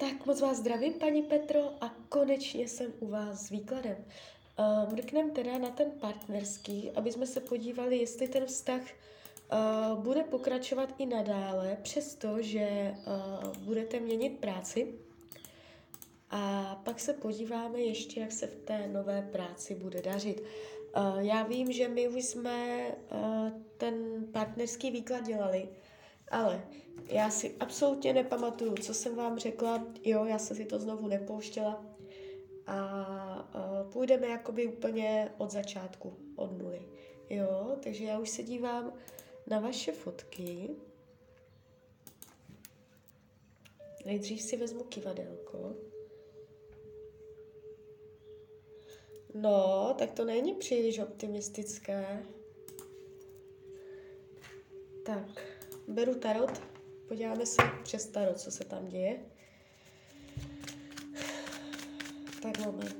Tak moc vás zdravím, paní Petro, a konečně jsem u vás s výkladem. Uh, mrknem teda na ten partnerský, aby jsme se podívali, jestli ten vztah uh, bude pokračovat i nadále, přestože uh, budete měnit práci. A pak se podíváme ještě, jak se v té nové práci bude dařit. Uh, já vím, že my už jsme uh, ten partnerský výklad dělali, ale já si absolutně nepamatuju, co jsem vám řekla. Jo, já jsem si to znovu nepouštěla. A, a půjdeme jakoby úplně od začátku, od nuly. Jo, takže já už se dívám na vaše fotky. Nejdřív si vezmu kivadelko. No, tak to není příliš optimistické. Tak, beru tarot, podíváme se přes tarot, co se tam děje. Tak moment.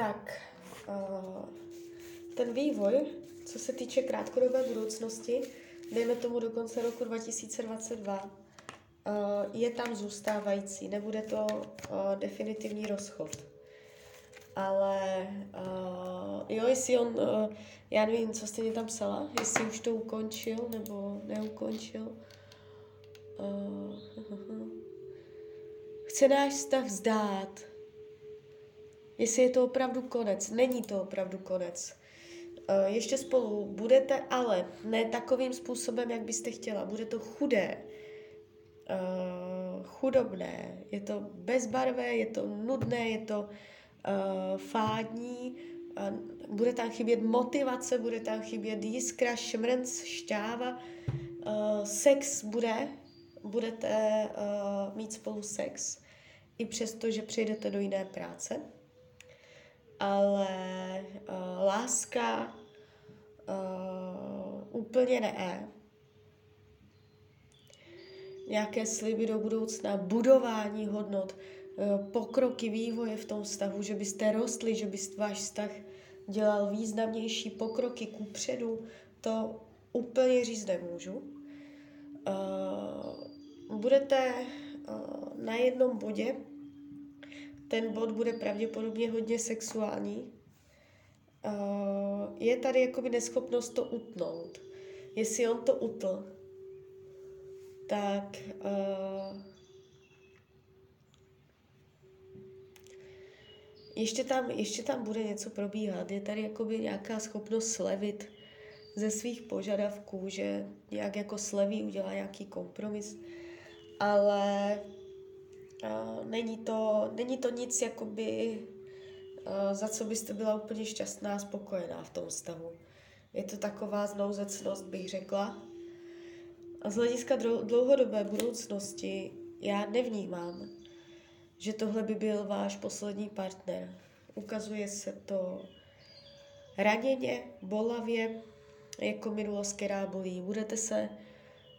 Tak, uh, ten vývoj, co se týče krátkodobé budoucnosti, dejme tomu do konce roku 2022, uh, je tam zůstávající, nebude to uh, definitivní rozchod. Ale jo, jestli on, já nevím, co jste mě tam psala, jestli už to ukončil nebo neukončil. Chce náš vztah vzdát, jestli je to opravdu konec. Není to opravdu konec. Eh, ještě spolu. Budete, ale ne takovým způsobem, jak byste chtěla. Bude to chudé, eh, chudobné, je to bezbarvé, je to nudné, je to eh, fádní, bude tam chybět motivace, bude tam chybět jiskra, šmrnc, šťáva, sex bude, budete mít spolu sex, i přesto, že přejdete do jiné práce ale uh, láska uh, úplně ne. Nějaké sliby do budoucna, budování hodnot, uh, pokroky vývoje v tom vztahu, že byste rostli, že byste váš vztah dělal významnější pokroky ku předu, to úplně říct nemůžu. Uh, budete uh, na jednom bodě, ten bod bude pravděpodobně hodně sexuální. Uh, je tady jakoby neschopnost to utnout. Jestli on to utl, tak uh, ještě, tam, ještě tam bude něco probíhat. Je tady jakoby nějaká schopnost slevit ze svých požadavků, že nějak jako sleví, udělá nějaký kompromis, ale není, to, není to nic, jakoby, uh, za co byste byla úplně šťastná a spokojená v tom vztahu. Je to taková znouzecnost, bych řekla. A z hlediska dlouhodobé budoucnosti já nevnímám, že tohle by byl váš poslední partner. Ukazuje se to raněně, bolavě, jako minulost, která bolí. Budete se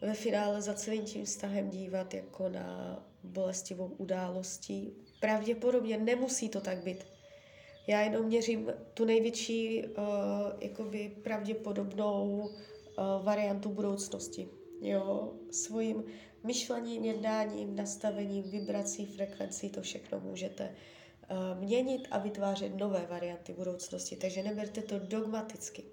ve finále za celým tím vztahem dívat jako na bolestivou událostí. Pravděpodobně nemusí to tak být. Já jenom měřím tu největší uh, pravděpodobnou uh, variantu budoucnosti. Jo, svým myšlením, jednáním, nastavením, vibrací, frekvencí, to všechno můžete uh, měnit a vytvářet nové varianty budoucnosti. Takže neberte to dogmaticky.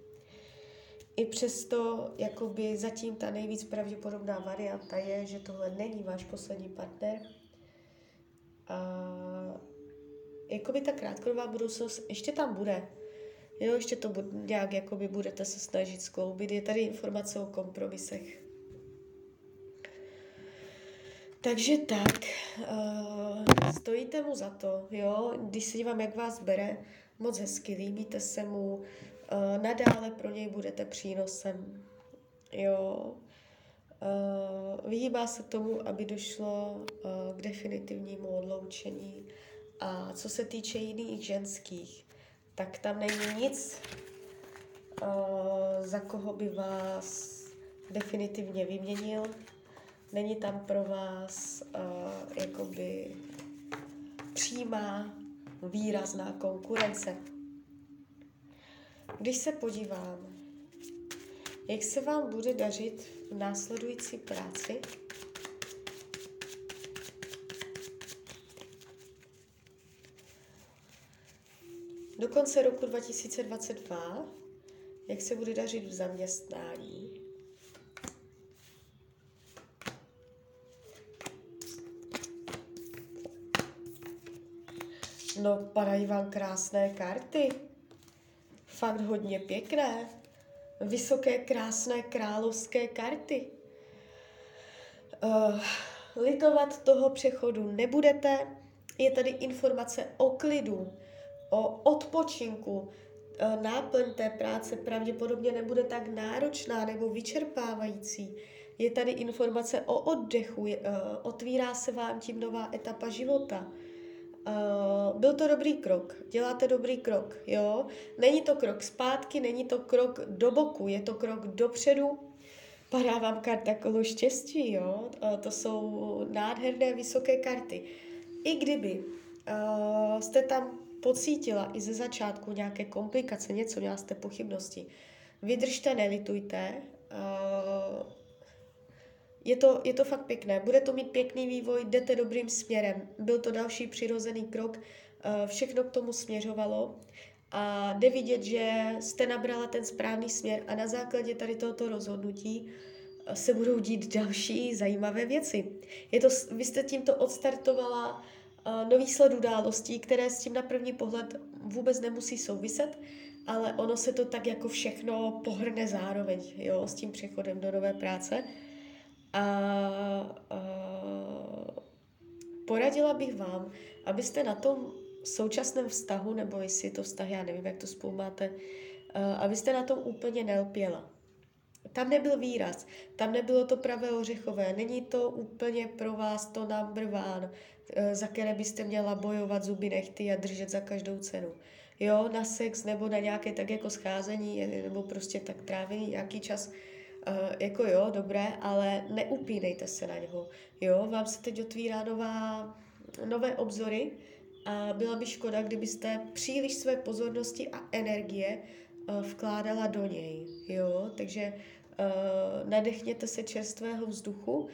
I přesto, jakoby zatím ta nejvíc pravděpodobná varianta je, že tohle není váš poslední partner. A jakoby ta krátkodobá budoucnost ještě tam bude. Jo, ještě to bude, nějak jakoby budete se snažit skloubit. Je tady informace o kompromisech. Takže tak, uh, stojíte mu za to, jo, když se dívám, jak vás bere, moc hezky, líbíte se mu, uh, nadále pro něj budete přínosem. Jo. Uh, vyhýbá se tomu, aby došlo uh, k definitivnímu odloučení. A co se týče jiných ženských, tak tam není nic, za koho by vás definitivně vyměnil. Není tam pro vás uh, jakoby přímá výrazná konkurence. Když se podívám, jak se vám bude dařit v následující práci, do konce roku 2022, jak se bude dařit v zaměstnání, No, padají vám krásné karty. Fakt hodně pěkné. Vysoké, krásné královské karty. Uh, litovat toho přechodu nebudete. Je tady informace o klidu, o odpočinku. Uh, náplň té práce pravděpodobně nebude tak náročná nebo vyčerpávající. Je tady informace o oddechu, je, uh, otvírá se vám tím nová etapa života Uh, byl to dobrý krok, děláte dobrý krok, jo. Není to krok zpátky, není to krok do boku, je to krok dopředu. Padá vám karta kolo štěstí, jo. Uh, to jsou nádherné vysoké karty. I kdyby uh, jste tam pocítila i ze začátku nějaké komplikace, něco, měla jste pochybnosti, vydržte, nelitujte, uh, je to, je to fakt pěkné, bude to mít pěkný vývoj, jdete dobrým směrem. Byl to další přirozený krok, eh, všechno k tomu směřovalo a jde vidět, že jste nabrala ten správný směr a na základě tady tohoto rozhodnutí eh, se budou dít další zajímavé věci. Je to, vy jste tímto odstartovala uh, nový sled událostí, které s tím na první pohled vůbec nemusí souviset, ale ono se to tak jako všechno pohrne zároveň, jo, s tím přechodem do nové práce. A, a poradila bych vám, abyste na tom současném vztahu, nebo jestli je to vztah, já nevím, jak to spolu máte, abyste na tom úplně nelpěla. Tam nebyl výraz, tam nebylo to pravé ořechové, není to úplně pro vás to number one, e, za které byste měla bojovat zuby nechty a držet za každou cenu. Jo, na sex nebo na nějaké tak jako scházení, nebo prostě tak trávení nějaký čas, Uh, jako jo, dobré, ale neupínejte se na něho. Jo, vám se teď otvírá nová, nové obzory a byla by škoda, kdybyste příliš své pozornosti a energie uh, vkládala do něj. Jo, takže uh, nadechněte se čerstvého vzduchu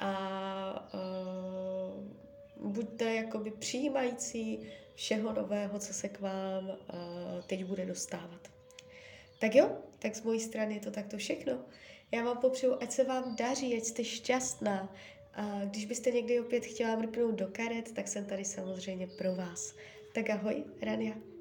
a uh, buďte jakoby přijímající všeho nového, co se k vám uh, teď bude dostávat. Tak jo, tak z mojí strany je to takto všechno. Já vám popřeju, ať se vám daří, ať jste šťastná. A když byste někdy opět chtěla mrknout do karet, tak jsem tady samozřejmě pro vás. Tak ahoj, Rania.